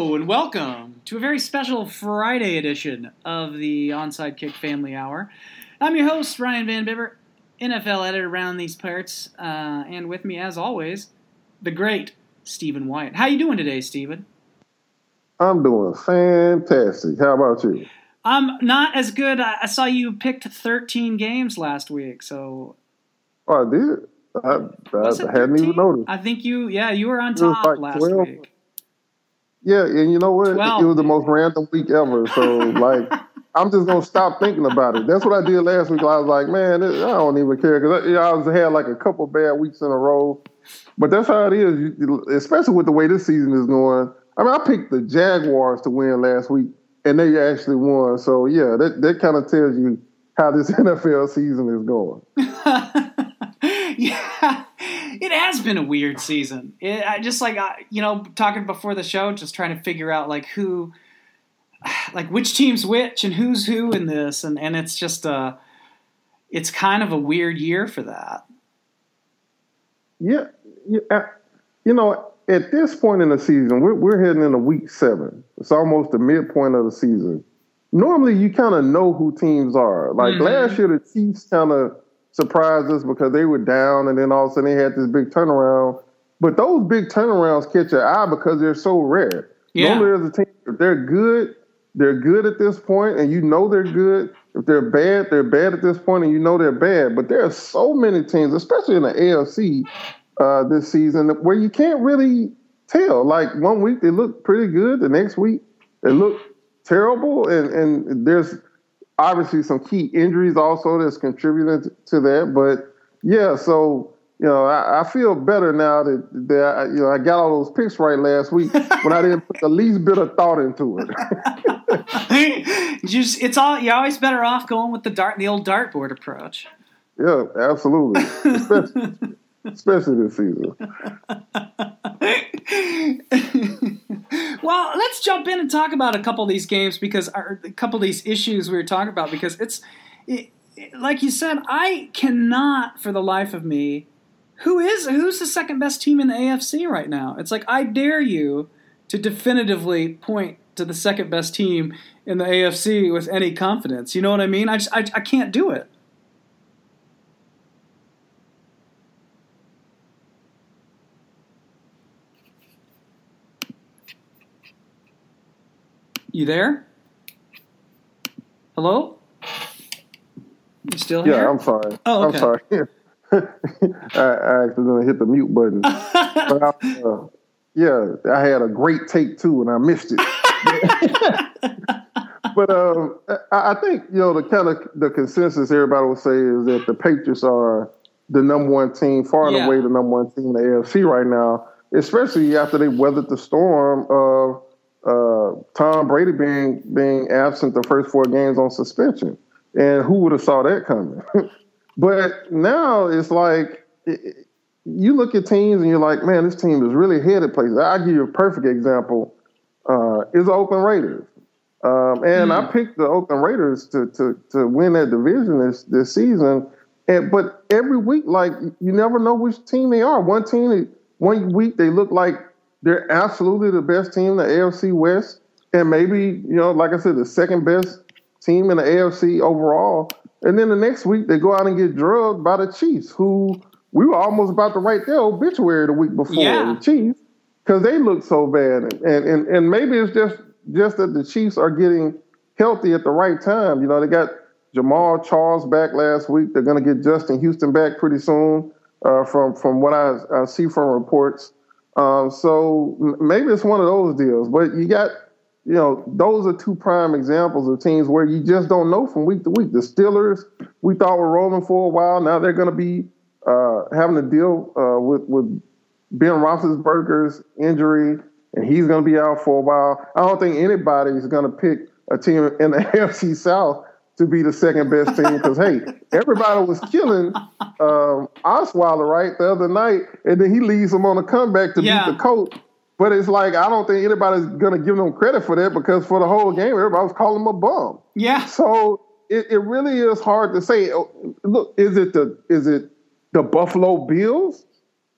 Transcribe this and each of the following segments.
Hello and welcome to a very special Friday edition of the Onside Kick Family Hour. I'm your host Ryan Van Bibber, NFL editor around these parts, uh, and with me, as always, the great Stephen Wyatt. How you doing today, Stephen? I'm doing fantastic. How about you? I'm not as good. I, I saw you picked 13 games last week, so. Oh, I did. I, I hadn't even noticed. I think you, yeah, you were on top like last 12. week. Yeah, and you know what? 12. It was the most random week ever. So, like, I'm just gonna stop thinking about it. That's what I did last week. I was like, man, I don't even care because I, I was had like a couple bad weeks in a row. But that's how it is, especially with the way this season is going. I mean, I picked the Jaguars to win last week, and they actually won. So yeah, that that kind of tells you how this NFL season is going. it has been a weird season. It, I just like you know talking before the show, just trying to figure out like who, like which team's which and who's who in this, and and it's just a, it's kind of a weird year for that. Yeah, yeah you know, at this point in the season, we're, we're heading into week seven. It's almost the midpoint of the season. Normally, you kind of know who teams are. Like mm-hmm. last year, the Chiefs kind of surprised us because they were down, and then all of a sudden they had this big turnaround. But those big turnarounds catch your eye because they're so rare. Yeah. Normally, as a team, if they're good, they're good at this point, and you know they're good. If they're bad, they're bad at this point, and you know they're bad. But there are so many teams, especially in the AFC, uh, this season where you can't really tell. Like one week they look pretty good, the next week they look terrible, and and there's obviously some key injuries also that's contributing to that. But yeah, so you know I, I feel better now that that I, you know I got all those picks right last week when I didn't put the least bit of thought into it. Just it's all you're always better off going with the dart the old dartboard approach. Yeah, absolutely. especially this season. well, let's jump in and talk about a couple of these games because our, a couple of these issues we were talking about because it's it, like you said, I cannot for the life of me. Who is who's the second best team in the AFC right now? It's like I dare you to definitively point to the second best team in the AFC with any confidence. You know what I mean? I just I, I can't do it. You there? Hello? You still here? Yeah, I'm sorry. Oh, okay. I'm sorry. I, I accidentally hit the mute button. but I, uh, yeah, I had a great take too, and I missed it. but um, I, I think you know the kind of the consensus everybody will say is that the Patriots are the number one team, far and yeah. away the number one team in the AFC right now, especially after they weathered the storm of uh, Tom Brady being being absent the first four games on suspension, and who would have saw that coming? but now it's like it, you look at teams and you're like, man, this team is really headed places. I'll give you a perfect example. Uh, is the Oakland Raiders. Um, and mm. I picked the Oakland Raiders to, to to win that division this this season. And but every week, like you never know which team they are. One team, one week they look like they're absolutely the best team in the AFC West, and maybe you know, like I said, the second best team in the AFC overall. And then the next week they go out and get drugged by the Chiefs, who we were almost about to write their obituary the week before yeah. the Chiefs because they look so bad. And, and and maybe it's just just that the Chiefs are getting healthy at the right time. You know, they got Jamaal Charles back last week. They're going to get Justin Houston back pretty soon. Uh, from from what I, I see from reports, um, so maybe it's one of those deals. But you got, you know, those are two prime examples of teams where you just don't know from week to week. The Steelers, we thought were rolling for a while. Now they're going to be uh, having to deal uh, with with Ben Roethlisberger's injury, and he's going to be out for a while. I don't think anybody is going to pick a team in the AFC South to be the second best team because hey, everybody was killing um, Osweiler right the other night, and then he leaves him on a comeback to yeah. beat the Colts. But it's like I don't think anybody's gonna give them credit for that because for the whole game, everybody was calling him a bum. Yeah. So it, it really is hard to say. Oh, look, is it the is it the Buffalo Bills?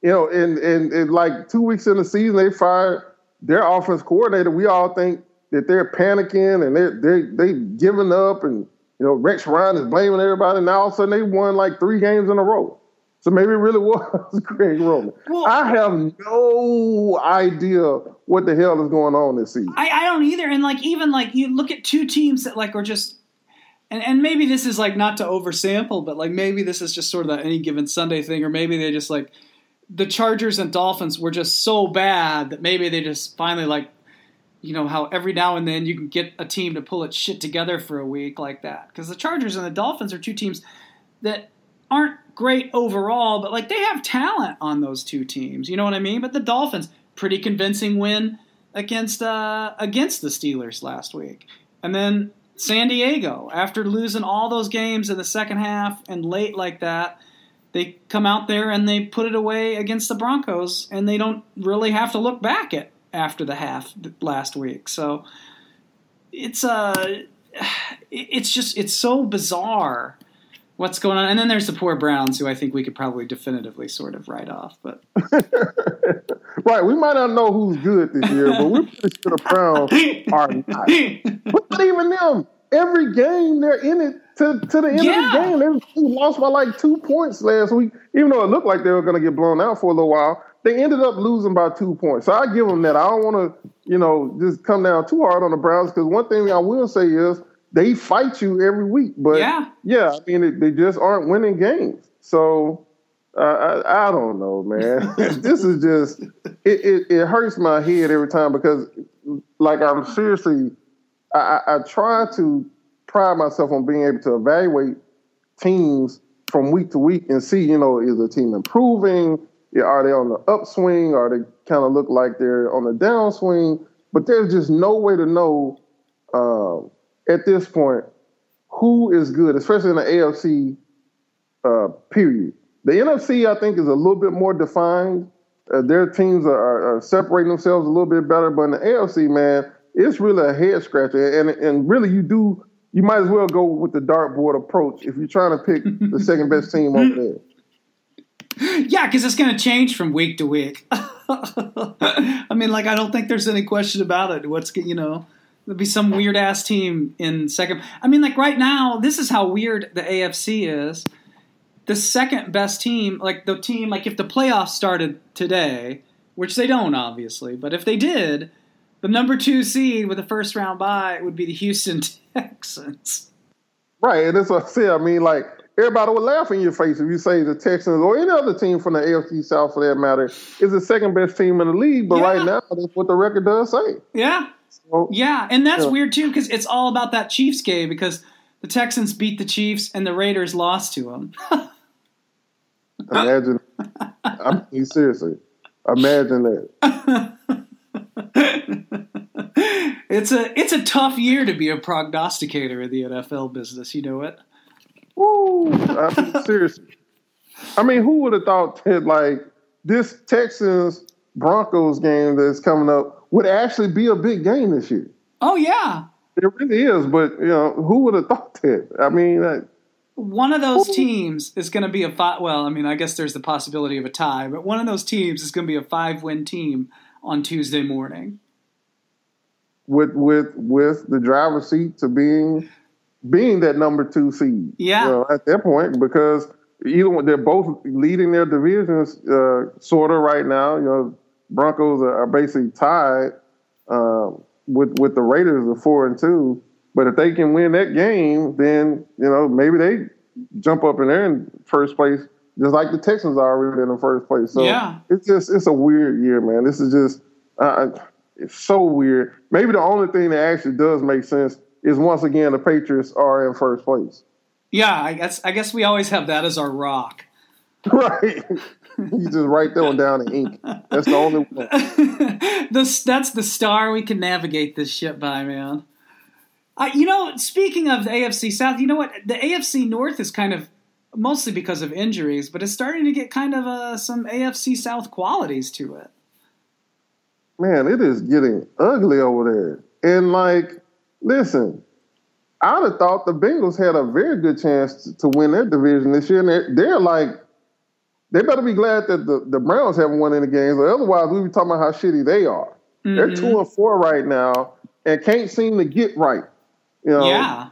You know, and, and and like two weeks in the season, they fired their offense coordinator, we all think that they're panicking and they're they they giving up and you know Rex Ryan is blaming everybody. And now all of a sudden they won like three games in a row. So maybe it really was Greg Roman. Well, I have no idea what the hell is going on this season. I, I don't either. And like even like you look at two teams that like are just and, and maybe this is like not to oversample, but like maybe this is just sort of that any given Sunday thing, or maybe they just like the Chargers and Dolphins were just so bad that maybe they just finally like you know how every now and then you can get a team to pull its shit together for a week like that because the Chargers and the Dolphins are two teams that aren't great overall, but like they have talent on those two teams. You know what I mean? But the Dolphins pretty convincing win against uh, against the Steelers last week, and then San Diego, after losing all those games in the second half and late like that, they come out there and they put it away against the Broncos, and they don't really have to look back at after the half last week. So it's uh it's just it's so bizarre what's going on. And then there's the poor Browns, who I think we could probably definitively sort of write off. But right, we might not know who's good this year, but we're pretty sure the Browns are not. But even them, every game they're in it to, to the end yeah. of the game. They lost by like two points last week, even though it looked like they were going to get blown out for a little while. They ended up losing by two points. So I give them that. I don't want to, you know, just come down too hard on the Browns because one thing I will say is they fight you every week. But yeah, yeah I mean, it, they just aren't winning games. So uh, I, I, don't know, man. this is just it, it, it, hurts my head every time because, like, I'm seriously, I, I try to pride myself on being able to evaluate teams from week to week and see, you know, is the team improving? Are they on the upswing? Are they kind of look like they're on the downswing? But there's just no way to know. Uh, at this point who is good, especially in the AFC uh, period. The NFC, I think, is a little bit more defined. Uh, their teams are, are, separating themselves a little bit better, but in the AFC, man, it's really a head scratcher. And and really, you do you might as well go with the dartboard approach if you're trying to pick the second best team over there. Yeah, because it's going to change from week to week. I mean, like I don't think there's any question about it. What's you know There'll be some weird ass team in second. I mean, like right now, this is how weird the AFC is. The second best team, like the team, like if the playoffs started today, which they don't obviously, but if they did, the number two seed with the first round bye would be the Houston Texans. Right, and that's what I said. I mean, like everybody would laugh in your face if you say the Texans or any other team from the AFC South, for that matter, is the second best team in the league. But yeah. right now, that's what the record does say. Yeah, so, yeah, and that's yeah. weird too because it's all about that Chiefs game because the Texans beat the Chiefs and the Raiders lost to them. imagine, I mean, seriously, imagine that. it's a it's a tough year to be a prognosticator in the NFL business. You know it. Woo! I mean, seriously. I mean, who would have thought that like this Texans Broncos game that's coming up would actually be a big game this year. Oh yeah, it really is. But you know, who would have thought that? I mean, uh, one of those teams is going to be a five. Well, I mean, I guess there's the possibility of a tie, but one of those teams is going to be a five-win team on Tuesday morning. With with with the driver's seat to being being that number two seed. Yeah. You know, at that point, because either they're both leading their divisions, uh, sort of right now. You know, Broncos are, basically tied um, with with the Raiders of four and two. But if they can win that game, then you know maybe they jump up in there in first place, just like the Texans are already in the first place. So yeah. it's just it's a weird year, man. This is just uh, it's so weird. Maybe the only thing that actually does make sense is once again the Patriots are in first place. Yeah, I guess I guess we always have that as our rock. Right. you just write that one down in ink. That's the only one. this, that's the star we can navigate this ship by, man. Uh, you know, speaking of the AFC South, you know what? The AFC North is kind of mostly because of injuries, but it's starting to get kind of uh, some AFC South qualities to it. Man, it is getting ugly over there. And like, listen, I'd have thought the Bengals had a very good chance to, to win their division this year. And they're, they're like they better be glad that the, the Browns haven't won any games, or otherwise we'd be talking about how shitty they are. Mm-hmm. They're two and four right now and can't seem to get right. You know, yeah.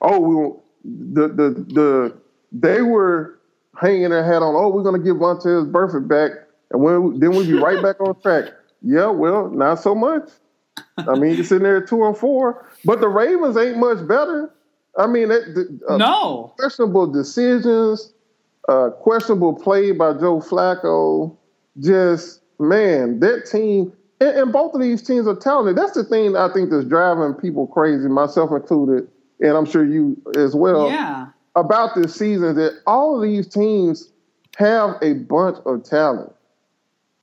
Oh, we the the the they were hanging their hat on. Oh, we're gonna give Vontaze Burfict back, and when then we'll be right back on track. Yeah, well, not so much. I mean, you're sitting there at two and four, but the Ravens ain't much better. I mean, uh, no questionable decisions, uh, questionable play by Joe Flacco. Just man, that team and, and, both of these teams are talented. That's the thing I think that's driving people crazy, myself included, and I'm sure you as well. Yeah. About this season, that all of these teams have a bunch of talent,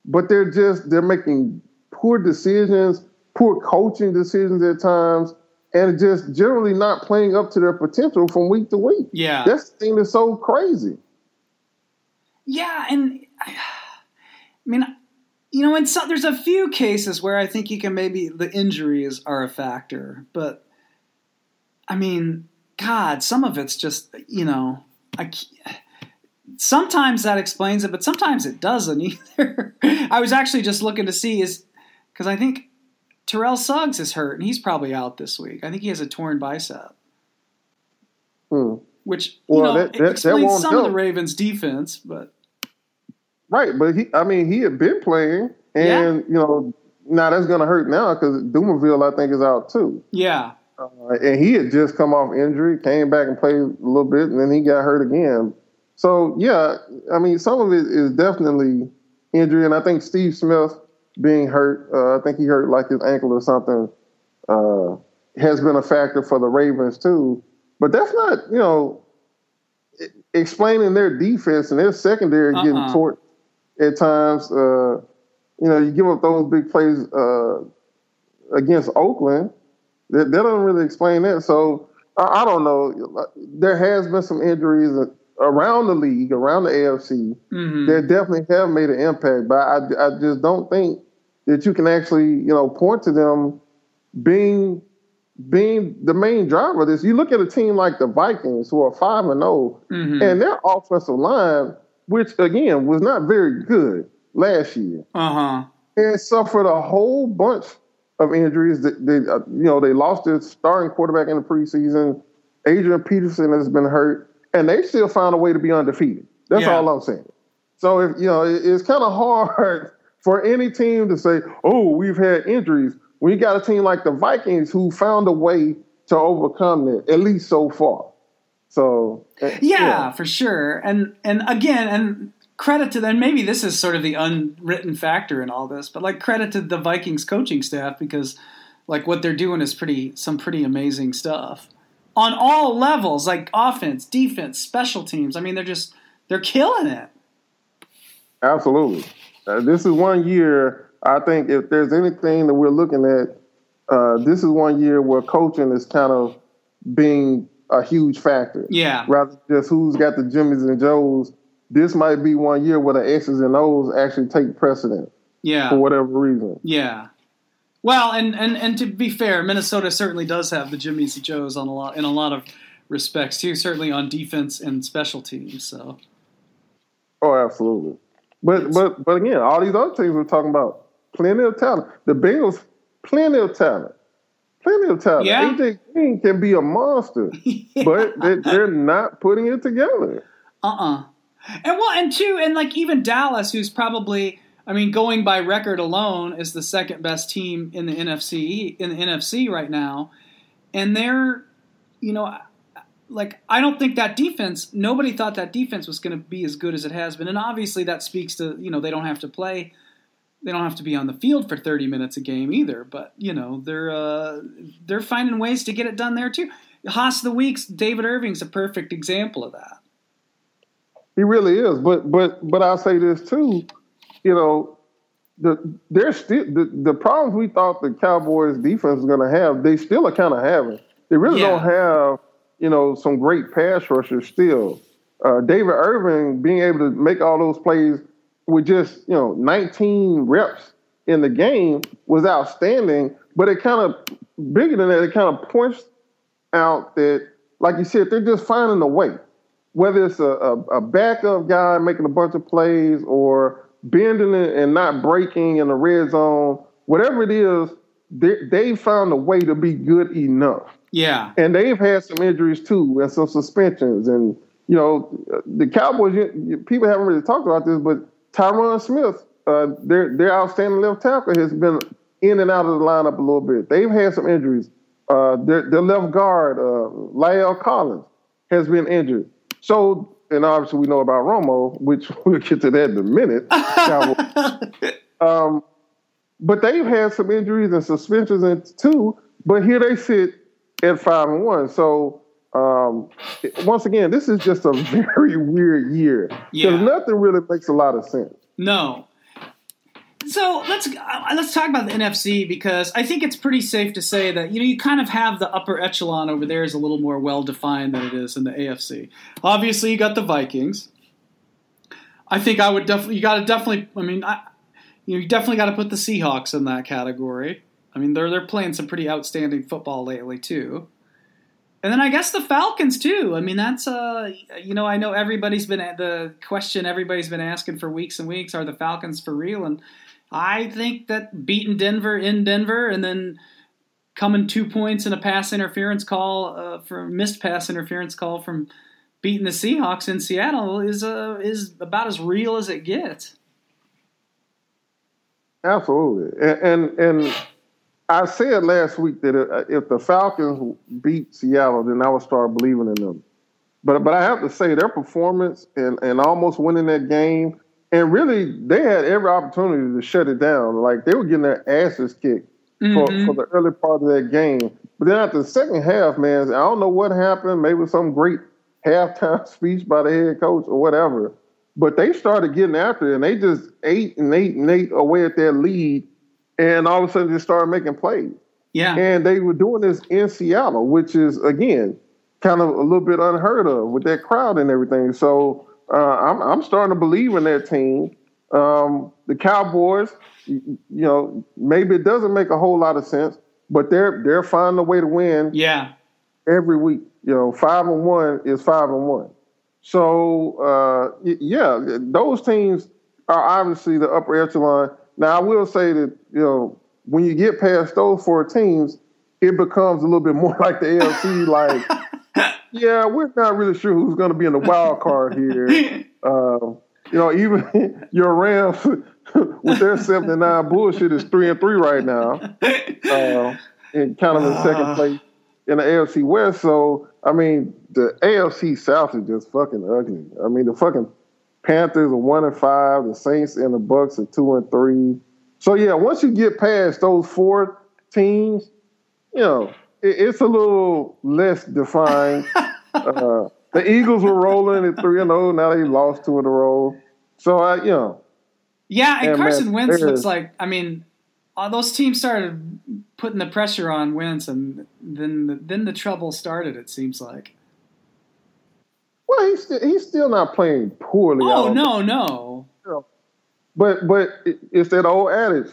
but they're just they're making poor decisions, poor coaching decisions at times, and just generally not playing up to their potential from week to week. Yeah, that's the thing that's so crazy. Yeah, and I mean you know, in some, there's a few cases where I think you can maybe the injuries are a factor, but I mean, God, some of it's just you know, I sometimes that explains it, but sometimes it doesn't either. I was actually just looking to see is because I think Terrell Suggs is hurt and he's probably out this week. I think he has a torn bicep. Hmm. Which you well, know that, that, explains that some help. of the Ravens' defense, but Right, but he, I mean, he had been playing, and yeah. you know, now that's going to hurt now because Dumervil, I think, is out too. Yeah, uh, and he had just come off injury, came back and played a little bit, and then he got hurt again. So yeah, I mean, some of it is definitely injury, and I think Steve Smith being hurt, uh, I think he hurt like his ankle or something, uh, has been a factor for the Ravens too. But that's not, you know, explaining their defense and their secondary uh-uh. getting torn at times. Uh, you know, you give up those big plays uh, against Oakland. That, that doesn't really explain that. So I, I, don't know. There has been some injuries around the league, around the AFC, mm-hmm. that definitely have made an impact. But I, I just don't think that you can actually, you know, point to them being being the main driver of this. You look at a team like the Vikings, who are five and 0 mm-hmm. and their offensive line which again was not very good last year. Uh-huh. And suffered a whole bunch of injuries. They, they uh, you know, they lost their starting quarterback in the preseason. Adrian Peterson has been hurt, and they still found a way to be undefeated. That's yeah. all I'm saying. So if you know, it, it's kind of hard for any team to say, "Oh, we've had injuries." You got a team like the Vikings who found a way to overcome it, at least so far. So eh, yeah, yeah, for sure. And and again, and credit to them. Maybe this is sort of the unwritten factor in all this, but like credit to the Vikings coaching staff because like what they're doing is pretty some pretty amazing stuff on all levels, like offense, defense, special teams. I mean, they're just they're killing it. Absolutely. Uh, this is one year. I think if there's anything that we're looking at, uh, this is one year where coaching is kind of being a huge factor. Yeah. Rather just who's got the Jimmys and Joes. This might be one year where the X's and O's actually take precedent. Yeah. For whatever reason. Yeah. Well, and, and, and to be fair, Minnesota certainly does have the Jimmys and Joes on a lot in a lot of respects too. Certainly on defense and special teams. So. Oh, absolutely. But but but again, all these other teams we're talking about, plenty of talent. The Bengals, plenty of talent plenty of talent. Yeah. AJ Green can be a monster, yeah. but they, they're not putting it together. Uh uh-uh. uh And well, and two, and like even Dallas, who's probably, I mean, going by record alone, is the second best team in the NFC in the NFC right now, and they're, you know, like I don't think that defense. Nobody thought that defense was going to be as good as it has been, and obviously that speaks to you know they don't have to play they don't have to be on the field for 30 minutes a game either, but you know they're uh, they're finding ways to get it done there too. Haas of the weeks, David Irving's a perfect example of that. He really is, but but but I'll say this too, you know, the there's still the, the problems we thought the Cowboys defense was going to have, they still are kind of having. They really yeah. don't have you know some great pass rushers still. Uh, David Irving being able to make all those plays with just you know 19 reps in the game was outstanding. But it kind of bigger than that. It kind of points out that, like you said, they're just finding a way. Whether it's a, a, a backup guy making a bunch of plays or bending it and not breaking in the red zone, whatever it is, they, they found a way to be good enough. Yeah. And they've had some injuries too, and some suspensions. And, you know, the Cowboys, people haven't really talked about this, but Tyron Smith, uh, their, their outstanding left tackle, has been in and out of the lineup a little bit. They've had some injuries. Uh, their, their left guard, uh, La'el Collins, has been injured. So, and obviously we know about Romo, which we'll get to that in a minute. um, but they've had some injuries and suspensions too. But here they sit at five and one. So um, once again, this is just a very weird year because yeah. nothing really makes a lot of sense. No. So let's uh, let's talk about the NFC because I think it's pretty safe to say that you know you kind of have the upper echelon over there is a little more well defined than it is in the AFC. Obviously, you got the Vikings. I think I would definitely you got to definitely. I mean, I, you, know, you definitely got to put the Seahawks in that category. I mean, they're they're playing some pretty outstanding football lately too. And then I guess the Falcons too. I mean, that's uh, you know, I know everybody's been the question everybody's been asking for weeks and weeks: Are the Falcons for real? And I think that beating Denver in Denver and then coming two points in a pass interference call uh, for missed pass interference call from beating the Seahawks in Seattle is uh, is about as real as it gets. Absolutely, and and, and I said last week that uh, if the Falcons beat Seattle, then I would start believing in them. But but I have to say their performance and, and almost winning that game, and really they had every opportunity to shut it down. Like they were getting their asses kicked mm-hmm. for, for the early part of that game. But then after the second half, man, I don't know what happened. Maybe some great halftime speech by the head coach or whatever. But they started getting after it, and they just ate and ate and ate away at their lead, and all of a sudden just started making plays. Yeah. And they were doing this in Seattle, which is again kind of a little bit unheard of with that crowd and everything. So uh, I'm I'm starting to believe in that team. Um, the Cowboys, you, you know, maybe it doesn't make a whole lot of sense, but they're they're finding a way to win. Yeah. Every week, you know, five and one is five and one. So uh, yeah, those teams are obviously the upper echelon. Now I will say that you know when you get past those four teams, it becomes a little bit more like the AFC. like, yeah, we're not really sure who's going to be in the wild card here. Uh, you know, even your Rams with their seven and nine bullshit is three and three right now, uh, and kind of in second uh. place in the AFC West. So I mean, the AFC South is just fucking ugly. I mean, the fucking Panthers are one and five, the Saints and the Bucks are two and three. So yeah, once you get past those four teams, you know, it, it's a little less defined. uh, the Eagles were rolling at three and zero. Oh, now they lost two in a row. So I, you know. Yeah, and, and Carson man, Wentz looks like. I mean, all those teams started putting the pressure on Wentz, and then the, then the trouble started. It seems like. Well, he's still, he's still not playing poorly. Oh no, no. But but it's that old adage.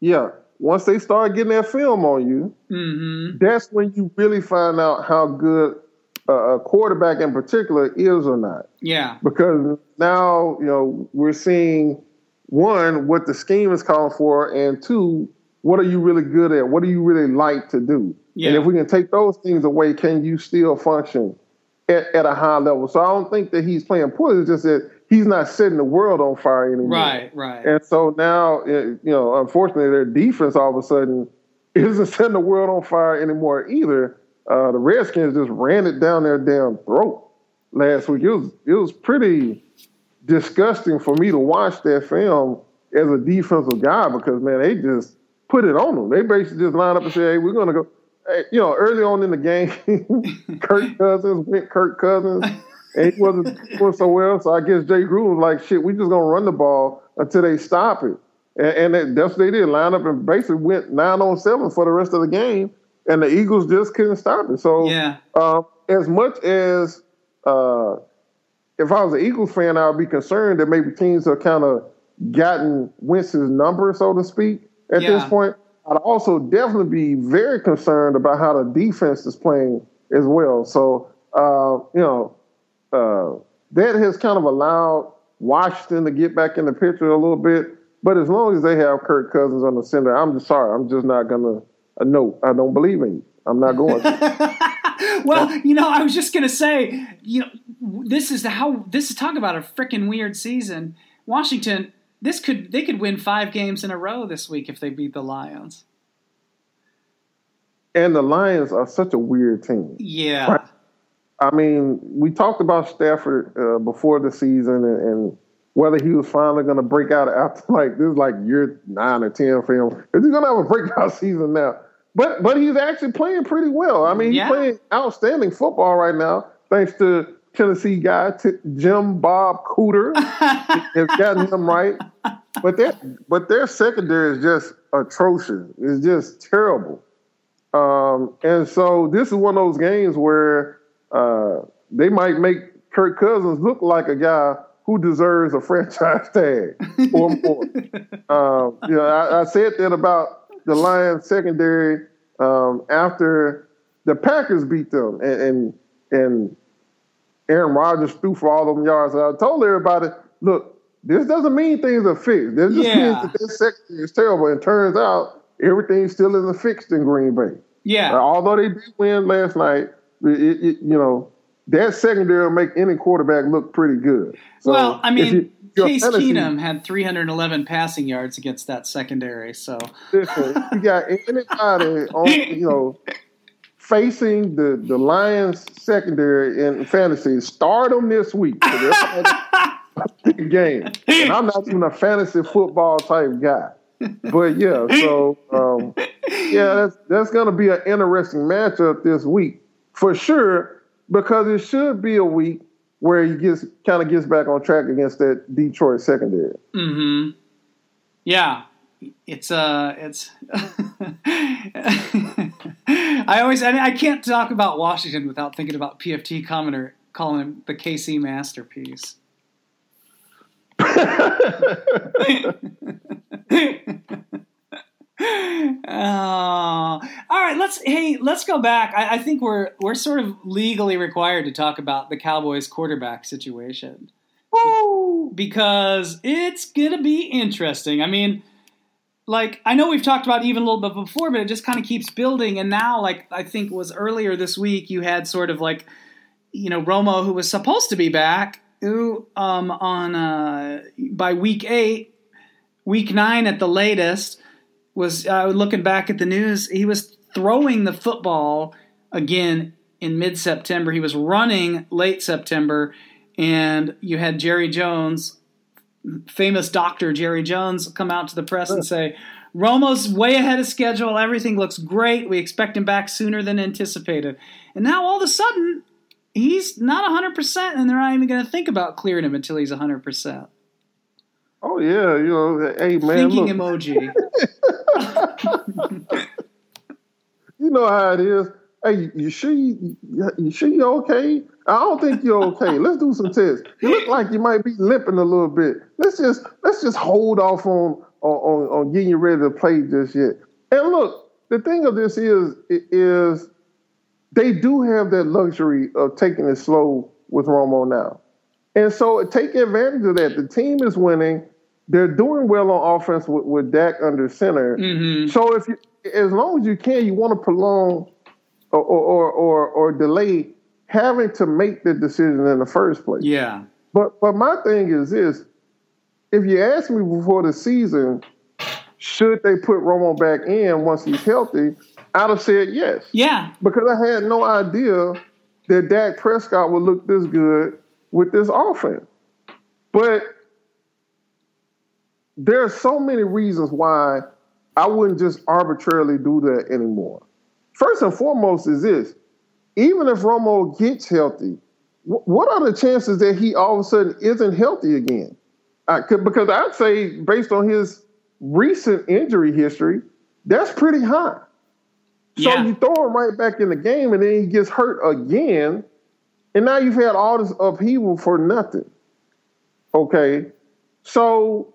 Yeah, once they start getting that film on you, mm-hmm. that's when you really find out how good a quarterback in particular is or not. Yeah. Because now you know we're seeing one what the scheme is calling for, and two what are you really good at? What do you really like to do? Yeah. And if we can take those things away, can you still function at, at a high level? So I don't think that he's playing poorly. It's just that he's not setting the world on fire anymore. Right, right. And so now, eh, you know, unfortunately, their defense all of a sudden isn't setting the world on fire anymore either. Uh, the Redskins just ran it down their damn throat last week. It was it was pretty disgusting for me to watch that film as a defensive guy because man, they just put it on them. They basically just line up and say, "Hey, we're going to go." You know, early on in the game, Kirk Cousins went Kirk Cousins, and he wasn't doing so well. So I guess Jay Gruden was like, "Shit, we just gonna run the ball until they stop it." And, and that's what they did. Line up and basically went nine on seven for the rest of the game, and the Eagles just couldn't stop it. So, yeah. Uh, as much as uh, if I was an Eagles fan, I would be concerned that maybe teams have kind of gotten Wentz's number, so to speak at yeah. this point. I'd also definitely be very concerned about how the defense is playing as well. So, uh, you know, uh, that has kind of allowed Washington to get back in the picture a little bit. But as long as they have Kirk Cousins on the center, I'm just sorry. I'm just not gonna. Uh, no, I don't believe in you. I'm not going. well, you know, I was just gonna say, you know, this is how this is talk about a freaking weird season. Washington, this could they could win five games in a row this week if they beat the Lions. And the Lions are such a weird team. Yeah. Right? I mean, we talked about Stafford uh, before the season and, and, whether he was finally going to break out after like this, is like year nine or ten for him. Is he going to have a breakout season now? But but he's actually playing pretty well. I mean, he's yeah. playing outstanding football right now, thanks to Tennessee guy T- Jim Bob Cooter has gotten him right. But their but their secondary is just atrocious. It's just terrible. Um, and so this is one of those games where uh, they might make Kirk Cousins look like a guy who deserves a franchise tag or more. um, you know, I, I, said that about the Lions secondary um, after the Packers beat them, and, and, and Aaron Rodgers threw for all them yards. And I told everybody, look, this doesn't mean things are fixed. This just yeah. means that this secondary is terrible. And turns out everything still isn't fixed in Green Bay. Yeah. Uh, although they did win last night, it, it, you know, that secondary will make any quarterback look pretty good. So well, I mean, you, Case Tennessee, Keenum had 311 passing yards against that secondary. So listen, you got anybody on, you know, facing the the Lions secondary in fantasy, start them this week. game. And I'm not even a fantasy football type guy. But yeah, so um, yeah, that's that's gonna be an interesting matchup this week for sure, because it should be a week where he gets kind of gets back on track against that Detroit secondary. Mm-hmm. Yeah, it's uh it's I always I, I can't talk about Washington without thinking about PFT commenter calling him the KC masterpiece. oh, all right. Let's hey, let's go back. I, I, think we're we're sort of legally required to talk about the Cowboys quarterback situation. Woo! Because it's gonna be interesting. I mean, like I know we've talked about even a little bit before, but it just kind of keeps building. And now, like I think was earlier this week, you had sort of like you know Romo, who was supposed to be back, who um, on uh, by week eight, week nine at the latest, was uh, looking back at the news. He was throwing the football again in mid September. He was running late September, and you had Jerry Jones famous doctor Jerry Jones come out to the press and say, Romo's way ahead of schedule. Everything looks great. We expect him back sooner than anticipated. And now all of a sudden, he's not 100%, and they're not even going to think about clearing him until he's 100%. Oh, yeah. You know, hey, man. Thinking look. emoji. you know how it is. Hey, you sure you, you sure you okay? I don't think you're okay. Let's do some tests. You look like you might be limping a little bit. Let's just let's just hold off on on, on getting you ready to play just yet. And look, the thing of this is is they do have that luxury of taking it slow with Romo now. And so take advantage of that. The team is winning. They're doing well on offense with, with Dak under center. Mm-hmm. So if you as long as you can, you want to prolong or or or, or delay having to make the decision in the first place. Yeah. But but my thing is this: if you ask me before the season, should they put Romo back in once he's healthy? I'd have said yes. Yeah. Because I had no idea that Dak Prescott would look this good with this offense. But there are so many reasons why I wouldn't just arbitrarily do that anymore. First and foremost is this even if Romo gets healthy, what are the chances that he all of a sudden isn't healthy again? could, because I'd say, based on his recent injury history, that's pretty high. So yeah. you throw him right back in the game, and then he gets hurt again, and now you've had all this upheaval for nothing. Okay, so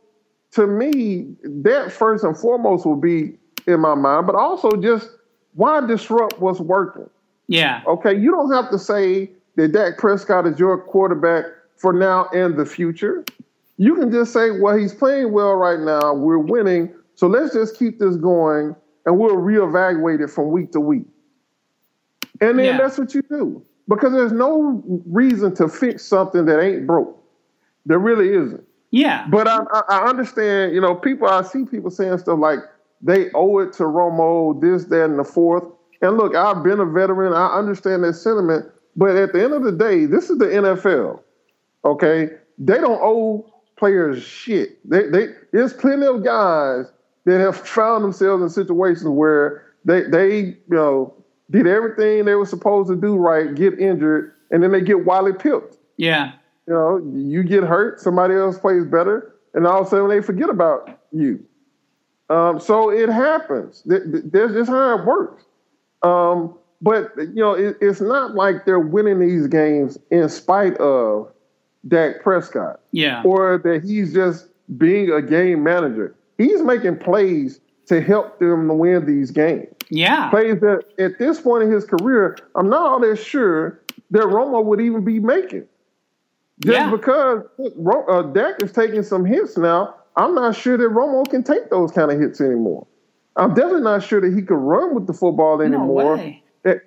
to me, that first and foremost will be in my mind, but also just why disrupt what's working? Yeah. Okay, you don't have to say that Dak Prescott is your quarterback for now and the future. You can just say, well, he's playing well right now. We're winning. So let's just keep this going and we'll reevaluate it from week to week. And then yeah. that's what you do. Because there's no reason to fix something that ain't broke. There really isn't. Yeah. But I, I understand, you know, people, I see people saying stuff like they owe it to Romo, this, that, and the fourth. And look, I've been a veteran. I understand that sentiment. But at the end of the day, this is the NFL. Okay? They don't owe players shit. They, they, there's plenty of guys that have found themselves in situations where they, they, you know, did everything they were supposed to do right, get injured, and then they get Wally Pipped. Yeah. You know, you get hurt, somebody else plays better, and all of a sudden they forget about you. Um, so it happens. That's just how it works. Um, but you know, it, it's not like they're winning these games in spite of Dak Prescott. Yeah. Or that he's just being a game manager. He's making plays to help them to win these games. Yeah. Plays that at this point in his career, I'm not all that sure that Romo would even be making. Just yeah. because uh, Dak is taking some hits now, I'm not sure that Romo can take those kind of hits anymore. I'm definitely not sure that he could run with the football anymore. No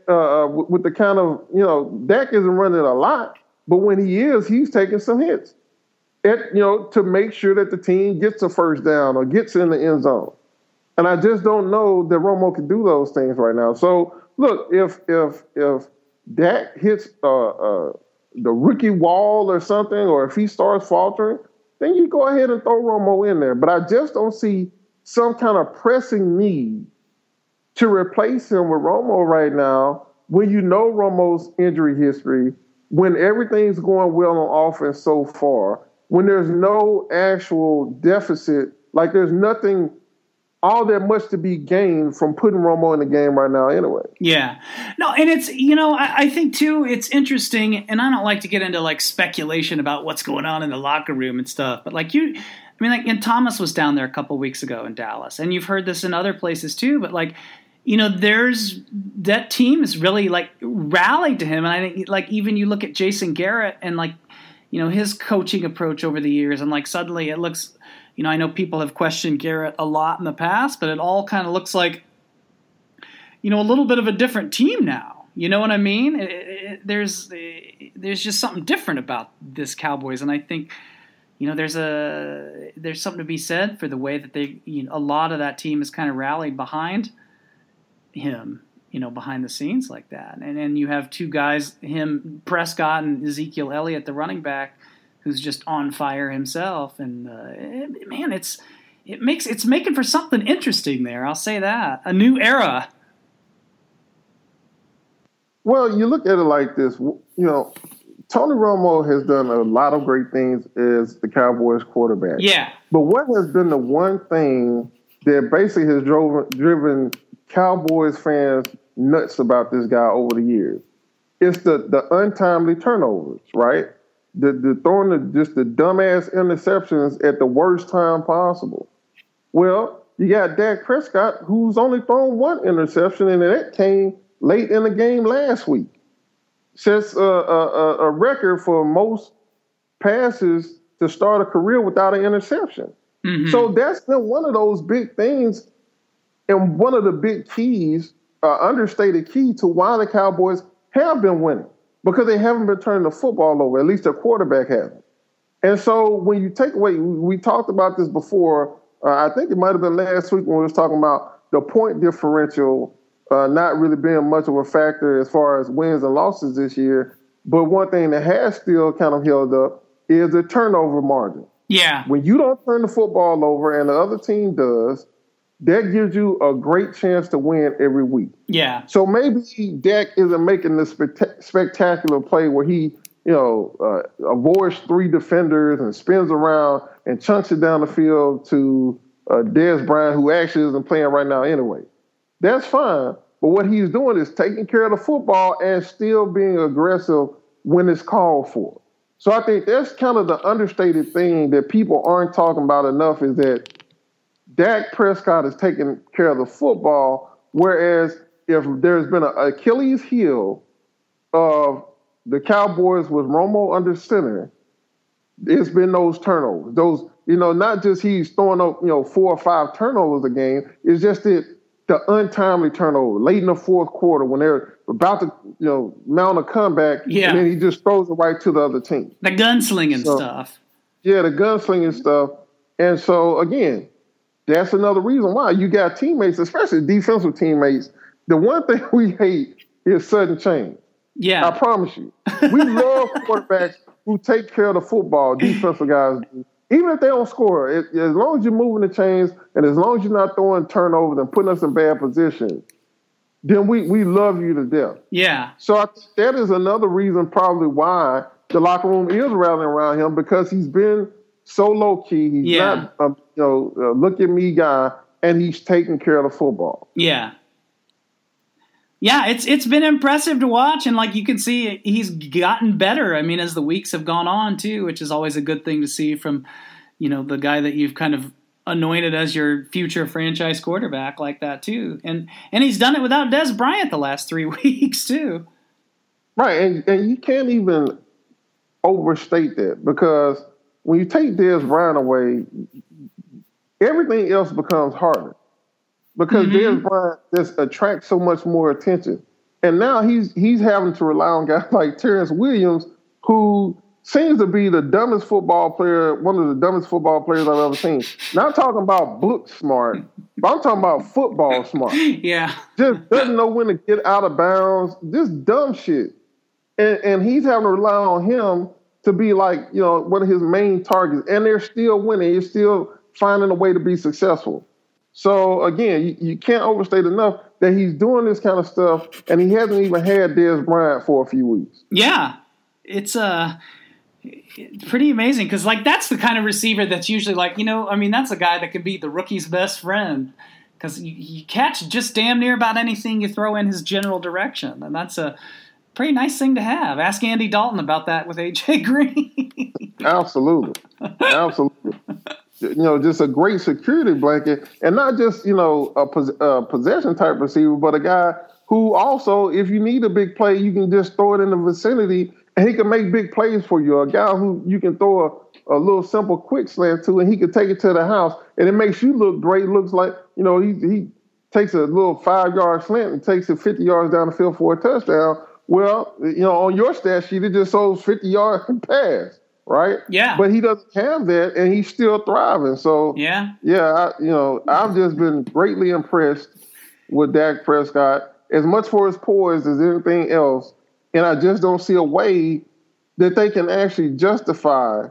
uh, with the kind of you know Dak isn't running a lot, but when he is, he's taking some hits. At, you know, to make sure that the team gets a first down or gets in the end zone. And I just don't know that Romo can do those things right now. So look, if if if Dak hits uh, uh, the rookie wall or something, or if he starts faltering, then you go ahead and throw Romo in there. But I just don't see some kind of pressing need to replace him with Romo right now when you know Romo's injury history, when everything's going well on offense so far, when there's no actual deficit, like there's nothing all that much to be gained from putting Romo in the game right now, anyway. Yeah, no, and it's you know I, I, think too it's interesting, and I don't like to get into like speculation about what's going on in the locker room and stuff, but like you, I mean, like and Thomas was down there a couple weeks ago in Dallas, and you've heard this in other places too, but like. You know, there's that team is really like rallied to him, and I think like even you look at Jason Garrett and like you know his coaching approach over the years, and like suddenly it looks you know, I know people have questioned Garrett a lot in the past, but it all kind of looks like, you know, a little bit of a different team now. You know what I mean? It, it, there's there's just something different about this Cowboys, and I think, you know, there's a there's something to be said for the way that they, you know, a lot of that team is kind of rallied behind him you know, behind the scenes like that. And then you have two guys, him, Prescott, and Ezekiel Elliott, the running back, who's just on fire himself. And uh, man, it's it makes it's making for something interesting there. I'll say that a new era. Well, you look at it like this, you know. Tony Romo has done a lot of great things as the Cowboys quarterback. Yeah. But what has been the one thing that basically has driven, driven Cowboys fans nuts about this guy over the years? It's the, the untimely turnovers, right? The, the throwing the, just the dumbass interceptions at the worst time possible. Well, you got Dak Prescott, who's only thrown one interception, and that came late in the game last week. Sets a, a, a record for most passes to start a career without an interception. Mm-hmm. So that's been one of those big things, and one of the big keys, uh, understated key to why the Cowboys have been winning because they haven't been turning the football over. At least their quarterback hasn't. And so when you take away, we talked about this before. Uh, I think it might have been last week when we was talking about the point differential uh, not really being much of a factor as far as wins and losses this year. But one thing that has still kind of held up is the turnover margin. Yeah. When you don't turn the football over and the other team does, that gives you a great chance to win every week. Yeah. So maybe Dak isn't making this spectacular play where he, you know, uh, avoids three defenders and spins around and chunks it down the field to uh, Dez Bryant, who actually isn't playing right now anyway. That's fine. But what he's doing is taking care of the football and still being aggressive when it's called for. So I think that's kind of the understated thing that people aren't talking about enough is that Dak Prescott is taking care of the football, whereas if there's been an Achilles heel of the Cowboys with Romo under center, it's been those turnovers. Those, you know, not just he's throwing up, you know, four or five turnovers a game. It's just that the untimely turnover late in the fourth quarter when they're about to, you know, mount a comeback. Yeah. And then he just throws it right to the other team. The gunslinging so, stuff. Yeah, the gunslinging stuff. And so again, that's another reason why you got teammates, especially defensive teammates. The one thing we hate is sudden change. Yeah. I promise you. We love quarterbacks who take care of the football, defensive guys Even if they don't score, it, as long as you're moving the chains and as long as you're not throwing turnovers and putting us in bad positions, then we, we love you to death. Yeah. So I, that is another reason probably why the locker room is rallying around him because he's been so low key. He's yeah. not a you know a look at me guy, and he's taking care of the football. Yeah. Yeah, it's it's been impressive to watch, and like you can see, he's gotten better. I mean, as the weeks have gone on too, which is always a good thing to see from, you know, the guy that you've kind of anointed as your future franchise quarterback like that too. And and he's done it without Dez Bryant the last three weeks too. Right, and and you can't even overstate that because when you take Dez Bryant away, everything else becomes harder because mm-hmm. Dez Bryant just attracts so much more attention. And now he's he's having to rely on guys like Terrance Williams, who seems to be the dumbest football player, one of the dumbest football players I've ever seen. Not talking about book smart, but I'm talking about football smart. Yeah. Just doesn't know when to get out of bounds. Just dumb shit. And and he's having to rely on him to be like, you know, one of his main targets. And they're still winning. You're still finding a way to be successful. So again, you, you, can't overstate enough that he's doing this kind of stuff, and he hasn't even had Dez Bryant for a few weeks. Yeah, it's uh pretty amazing because like that's the kind of receiver that's usually like you know I mean that's a guy that could be the rookie's best friend because you, you catch just damn near about anything you throw in his general direction, and that's a pretty nice thing to have. Ask Andy Dalton about that with AJ Green. Absolutely, absolutely you know, just a great security blanket, and not just you know a, pos- a, possession type receiver, but a guy who also, if you need a big play, you can just throw it in the vicinity, and he can make big plays for you. A guy who you can throw a, a little simple quick slant to, and he can take it to the house, and it makes you look great. Looks like you know he he takes a little five yard slant and takes it 50 yards down the field for a touchdown. Well, you know, on your stat sheet, it just shows 50 yard pass right? Yeah. But he doesn't have that, and he's still thriving. So yeah, yeah, I, you know, I've just been greatly impressed with Dak Prescott, as much for his poise as anything else, and I just don't see a way that they can actually justify,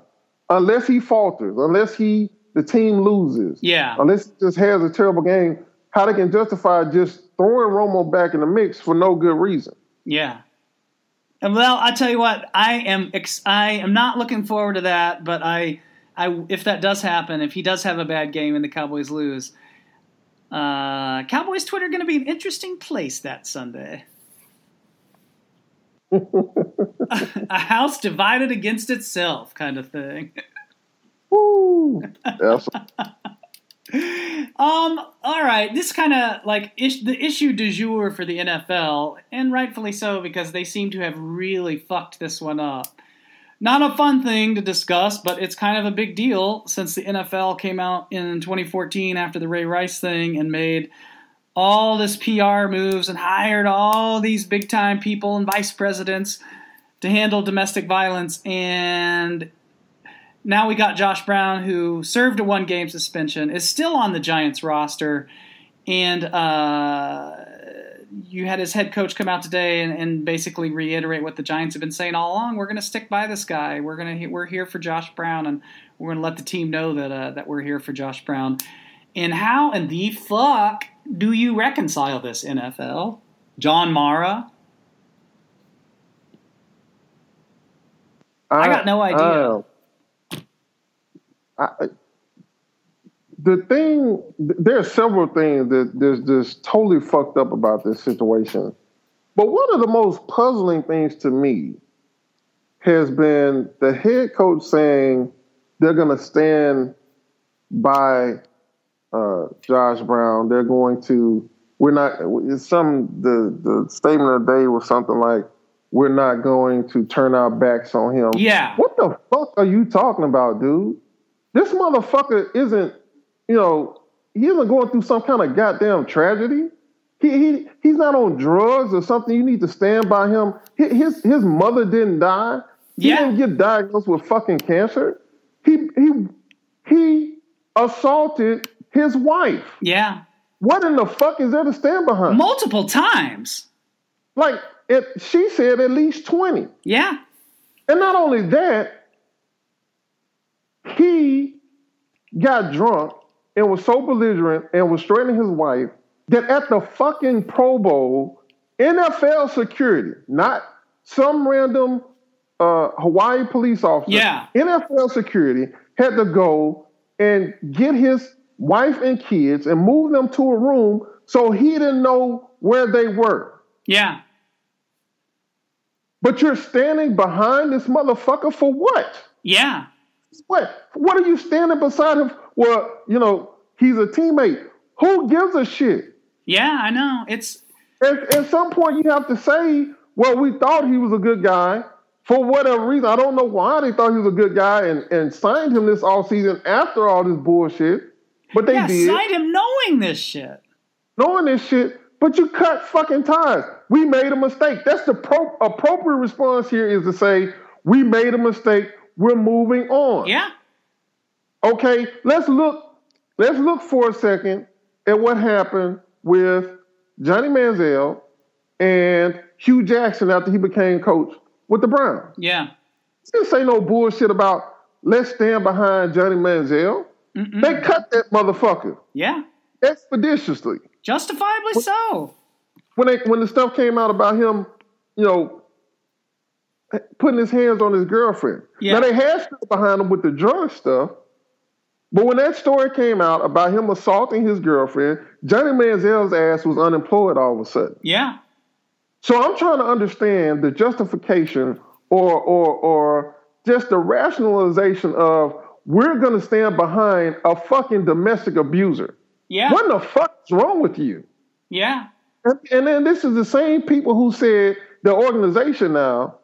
unless he falters, unless he the team loses, yeah, unless he just has a terrible game, how they can justify just throwing Romo back in the mix for no good reason. Yeah. Well, I tell you what, I am ex- I am not looking forward to that, but I, I if that does happen, if he does have a bad game and the Cowboys lose, uh, Cowboys Twitter going to be an interesting place that Sunday. a house divided against itself, kind of thing. Woo! Um. All right. This kind of like is- the issue du jour for the NFL, and rightfully so because they seem to have really fucked this one up. Not a fun thing to discuss, but it's kind of a big deal since the NFL came out in 2014 after the Ray Rice thing and made all this PR moves and hired all these big time people and vice presidents to handle domestic violence and now we got Josh Brown, who served a one game suspension, is still on the Giants roster. And uh, you had his head coach come out today and, and, basically reiterate what the Giants have been saying all along. We're going to stick by this guy. We're going to we're here for Josh Brown, and we're going to let the team know that uh, that we're here for Josh Brown. And how in the fuck do you reconcile this, NFL? John Mara? I, I got no idea. Uh, I, the thing, there are several things that there's just totally fucked up about this situation. But one of the most puzzling things to me has been the head coach saying they're going to stand by uh, Josh Brown. They're going to. We're not. Some the the statement of the day was something like, we're not going to turn our backs on him. Yeah. What the fuck are you talking about, dude? This motherfucker isn't, you know, he isn't going through some kind of goddamn tragedy. He, he he's not on drugs or something. You need to stand by him. His his mother didn't die. He Yeah. didn't get diagnosed with fucking cancer. He he he assaulted his wife. Yeah. What in the fuck is there to stand behind? Multiple times. Like it, she said, at least twenty. Yeah. And not only that, he got drunk and was so belligerent and was threatening his wife that at the fucking Pro Bowl, NFL security, not some random uh, Hawaii police officer, Yeah. NFL security had to go and get his wife and kids and move them to a room so he didn't know where they were. Yeah. But you're standing behind this motherfucker for what? Yeah. What? What are you standing beside him? Well, you know, he's a teammate. Who gives a shit? Yeah, I know. It's At, at some point, you have to say, well, we thought he was a good guy. For whatever reason, I don't know why they thought he was a good guy and, and signed him this all season after all this bullshit. But they yeah, did, signed him knowing this shit. knowing this shit. But you cut fucking ties. We made a mistake. That's the pro- appropriate response here is to say, we made a mistake. We're moving on. Yeah. Okay, let's look. Let's look for a second at what happened with Johnny Manziel and Hue Jackson after he became coach with the Browns. Yeah. Didn't say no bullshit about let's stand behind Johnny Manziel. Mm-mm. They cut that motherfucker Yeah. expeditiously. Justifiably so. When they when the stuff came out about him, you know, putting his hands on his girlfriend. Yeah. Now they had stuff behind him with the drug stuff, but when that story came out about him assaulting his girlfriend, Johnny Manziel's ass was unemployed all of a sudden. Yeah. So I'm trying to understand the justification or or or just the rationalization of we're gonna stand behind a fucking domestic abuser. Yeah. What the fuck is wrong with you? Yeah. And, and then this is the same people who said the organization now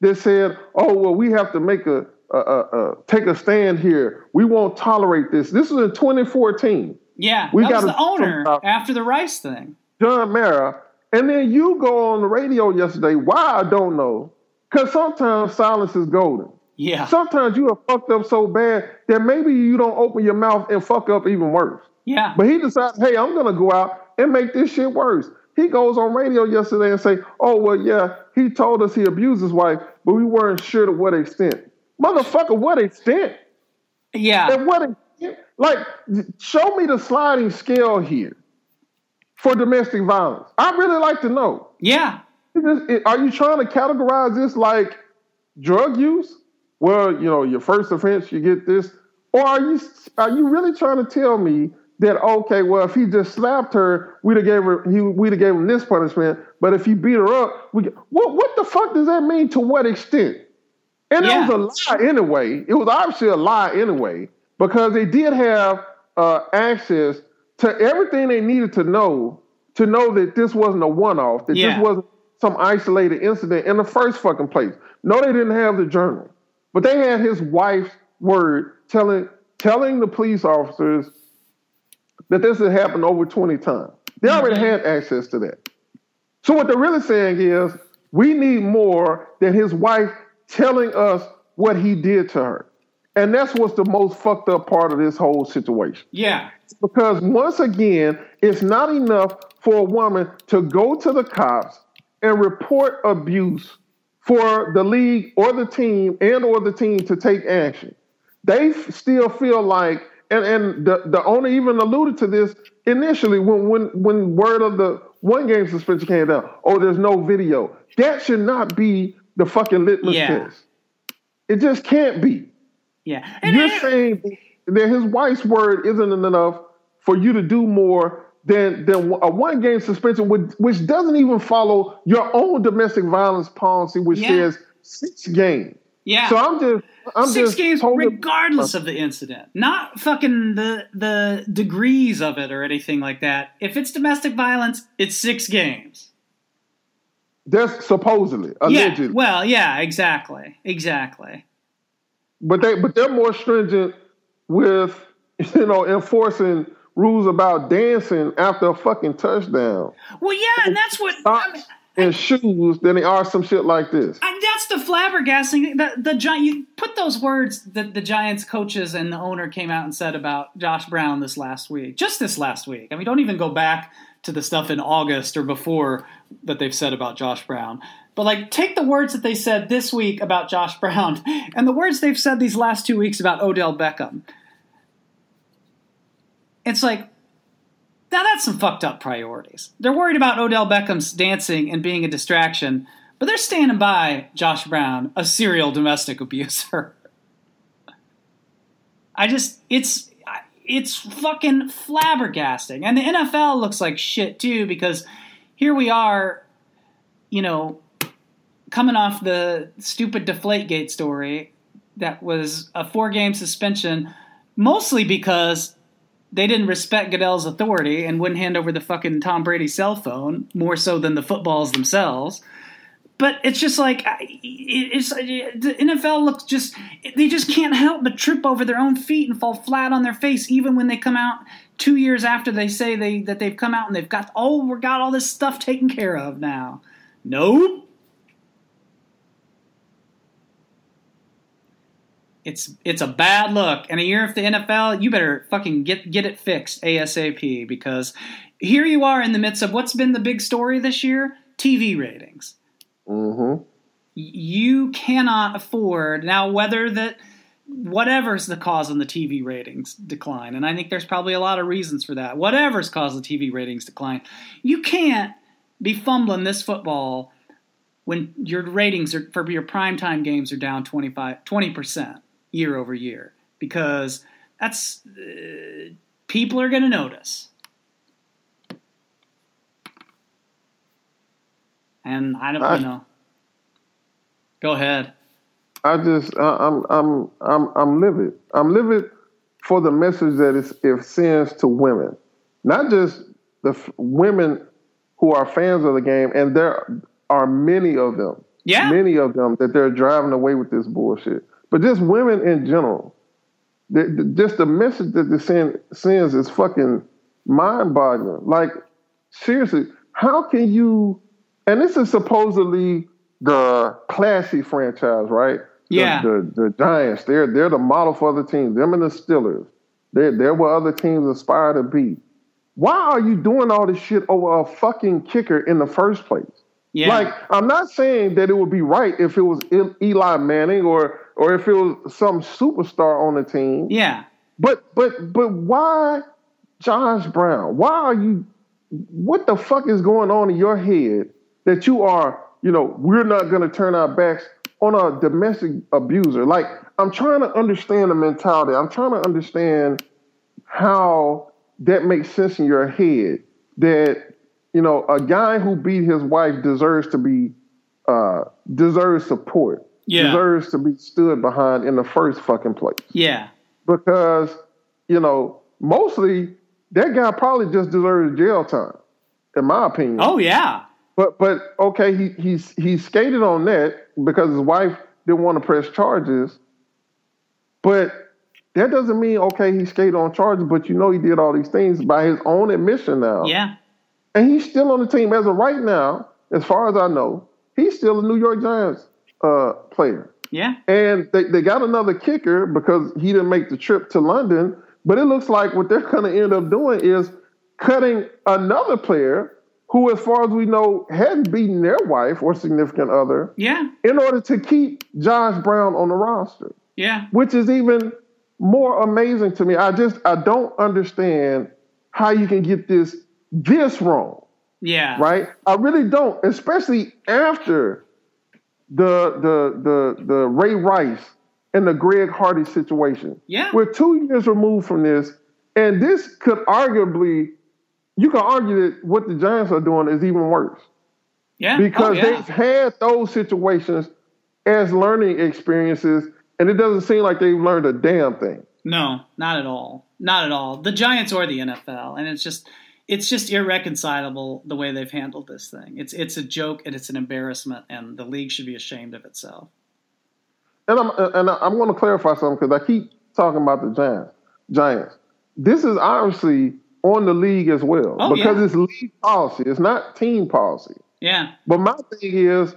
that said, "Oh well, we have to make a, a, a, a take a stand here. We won't tolerate this." This is in 2014, Yeah. We that was gotta the owner after the Rice thing. John Mara, and then you go on the radio yesterday. Why I don't know, because sometimes silence is golden. Yeah. Sometimes you are fucked up so bad that maybe you don't open your mouth and fuck up even worse. Yeah. But he decided, hey, I'm gonna go out and make this shit worse. He goes on radio yesterday and say, oh well, yeah, he told us he abused his wife, but we weren't sure to what extent. Motherfucker, what extent? Yeah. And what extent? Like, show me the sliding scale here for domestic violence. I really like to know. Yeah. Are you trying to categorize this like drug use? Well, you know, your first offense, you get this, or are you are you really trying to tell me that okay, well, if he just slapped her, we'd have gave her he we'd have gave him this punishment, but if he beat her up, we what what the fuck does that mean? To what extent? And Yeah. it was a lie anyway. It was obviously a lie anyway because they did have uh, access to everything they needed to know to know that this wasn't a one-off, that Yeah. this wasn't some isolated incident in the first fucking place. No, they didn't have the journal, but they had his wife's word telling telling the police officers that this had happened over 20 times. They already mm-hmm. had access to that. So what they're really saying is we need more than his wife telling us what he did to her. And that's what's the most fucked up part of this whole situation. Yeah. Because once again, it's not enough for a woman to go to the cops and report abuse for the league or the team and or the team to take action. They f- still feel like, and, and the, the owner even alluded to this initially when, when, when word of the one game suspension came down. Oh, there's no video. That should not be the fucking litmus Yeah. test. It just can't be. Yeah. And, You're and- saying that his wife's word isn't enough for you to do more than than a one game suspension, which, which doesn't even follow your own domestic violence policy, which Yeah. says six games. Yeah. So I'm just I'm Six just games, regardless of the incident, not fucking the the degrees of it or anything like that. If it's domestic violence, it's six games. That's supposedly, allegedly. Yeah, well, yeah, exactly, exactly. But they, but they're more stringent with, you know, enforcing rules about dancing after a fucking touchdown. Well, yeah, and that's what. I mean, and shoes than they are some shit like this. And that's the flabbergasting. The the giant. You put those words that the Giants coaches and the owner came out and said about Josh Brown this last week, just this last week. I mean, don't even go back to the stuff in August or before that they've said about Josh Brown. But like, take the words that they said this week about Josh Brown and the words they've said these last two weeks about Odell Beckham. It's like, now that's some fucked up priorities. They're worried about Odell Beckham's dancing and being a distraction, but they're standing by Josh Brown, a serial domestic abuser. I just, it's, it's fucking flabbergasting. And the NFL looks like shit too because here we are, you know, coming off the stupid Deflategate story that was a four game suspension, mostly because they didn't respect Goodell's authority and wouldn't hand over the fucking Tom Brady cell phone more so than the footballs themselves. But it's just like it's uh, the NFL looks just they just can't help but trip over their own feet and fall flat on their face even when they come out two years after they say they that they've come out and they've got oh we got all this stuff taken care of now. Nope. It's it's a bad look. And a year of the NFL, you better fucking get get it fixed ASAP because here you are in the midst of what's been the big story this year: TV ratings. Mm-hmm. You cannot afford now whether that whatever's the cause on the TV ratings decline, and I think there's probably a lot of reasons for that. Whatever's caused the TV ratings decline, you can't be fumbling this football when your ratings are for your primetime games are down 25 20% year over year because that's uh, people are going to notice. And I don't I, you know. Go ahead. I just I'm I'm I'm I'm livid. I'm livid for the message that it, it sends to women, not just the f- women who are fans of the game, and there are many of them. Yeah, many of them that they're driving away with this bullshit but just women in general. The, the, just the message that the send, sends is fucking mind boggling. Like, seriously, how can you? And this is supposedly the classy franchise, right? Yeah. The, the, the Giants, they're they're the model for other teams. Them and the Steelers, they're they're what other teams aspire to be. Why are you doing all this shit over a fucking kicker in the first place? Yeah. Like, I'm not saying that it would be right if it was Eli Manning or or if it was some superstar on the team. Yeah. But but but why Josh Brown? Why are you what the fuck is going on in your head that you are, you know, we're not gonna turn our backs on a domestic abuser? Like, I'm trying to understand the mentality. I'm trying to understand how that makes sense in your head that, you know, a guy who beat his wife deserves to be uh deserves support yeah. deserves to be stood behind in the first fucking place. Yeah. Because, you know, mostly that guy probably just deserves jail time, in my opinion. Oh yeah. But but okay, he he's he skated on that because his wife didn't want to press charges. But that doesn't mean okay he skated on charges, but you know he did all these things by his own admission now. Yeah. And he's still on the team as of right now, as far as I know. He's still a New York Giants uh, player. Yeah. And they, they got another kicker because he didn't make the trip to London. But it looks like what they're going to end up doing is cutting another player who, as far as we know, hadn't beaten their wife or significant other. Yeah. In order to keep Josh Brown on the roster. Yeah. Which is even more amazing to me. I just I don't understand how you can get this this wrong. Yeah. Right? I really don't, especially after the the the the Ray Rice and the Greg Hardy situation. Yeah. We're two years removed from this, and this could arguably you can argue that what the Giants are doing is even worse. Yeah. Oh, because oh, yeah. they've had those situations as learning experiences, and it doesn't seem like they've learned a damn thing. No, not at all. Not at all. The Giants or the NFL. And it's just it's just irreconcilable the way they've handled this thing. It's it's a joke and it's an embarrassment, and the league should be ashamed of itself. And I'm and I'm going to clarify something because I keep talking about the Giants. Giants. This is obviously on the league as well oh, because yeah. it's league policy. It's not team policy. Yeah. But my thing is,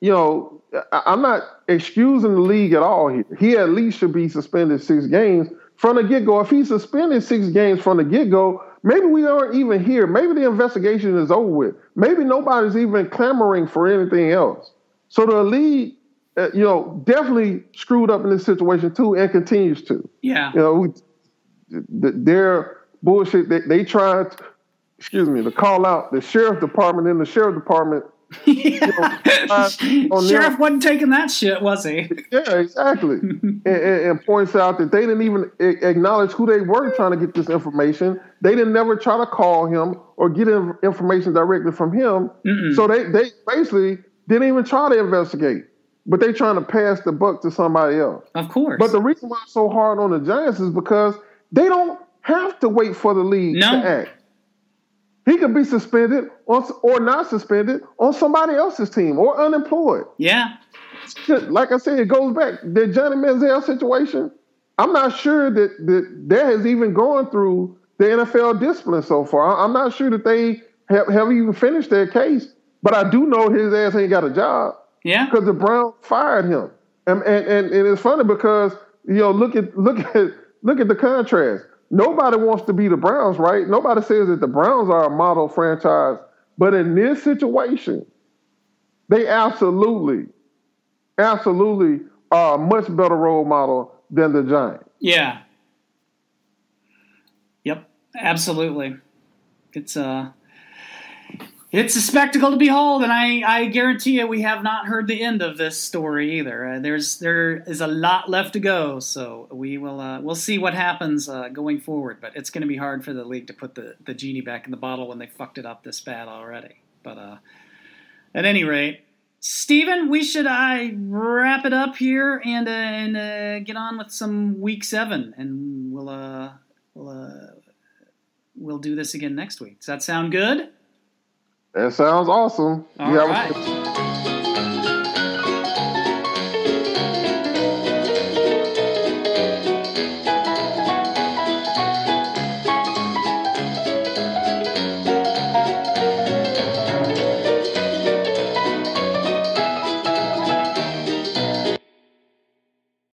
you know, I'm not excusing the league at all here. He at least should be suspended six games from the get go. If he's suspended six games from the get go, maybe we aren't even here. Maybe the investigation is over with. Maybe nobody's even clamoring for anything else. So the league, uh, you know, definitely screwed up in this situation too, and continues to. Yeah. You know, their bullshit. They, they tried, excuse me, to call out the sheriff department and the sheriff department yeah. You know, uh, Sheriff wasn't taking that shit, was he? Yeah, exactly. and, and, and, points out that they didn't even acknowledge who they were trying to get this information. They didn't never try to call him or get information directly from him. Mm-mm. So they, they basically didn't even try to investigate. But they trying to pass the buck to somebody else. Of course. But the reason why I'm so hard on the Giants is because they don't have to wait for the league no. to act. He could be suspended or, or not suspended on somebody else's team or unemployed. Yeah. Like I said, it goes back. The Johnny Manziel situation, I'm not sure that, that that has even gone through the NFL discipline so far. I'm not sure that they have, have even finished their case, but I do know his ass ain't got a job. Yeah. Because the Browns fired him. And, and, and, and it's funny because, you know, look at look at look at the contrast nobody wants to be the Browns, right? Nobody says that the Browns are a model franchise. But in this situation, they absolutely, absolutely are a much better role model than the Giants. Yeah. Yep, absolutely. It's uh it's a spectacle to behold, and I, I guarantee you we have not heard the end of this story either. Uh, there's there is a lot left to go, so we will uh, we'll see what happens uh, going forward. But it's going to be hard for the league to put the, the genie back in the bottle when they fucked it up this bad already. But uh, at any rate, Stephen, we should I wrap it up here and uh, and uh, get on with some week seven, and we'll we'll we'll do this again next week. Does that sound good? That sounds awesome. All right.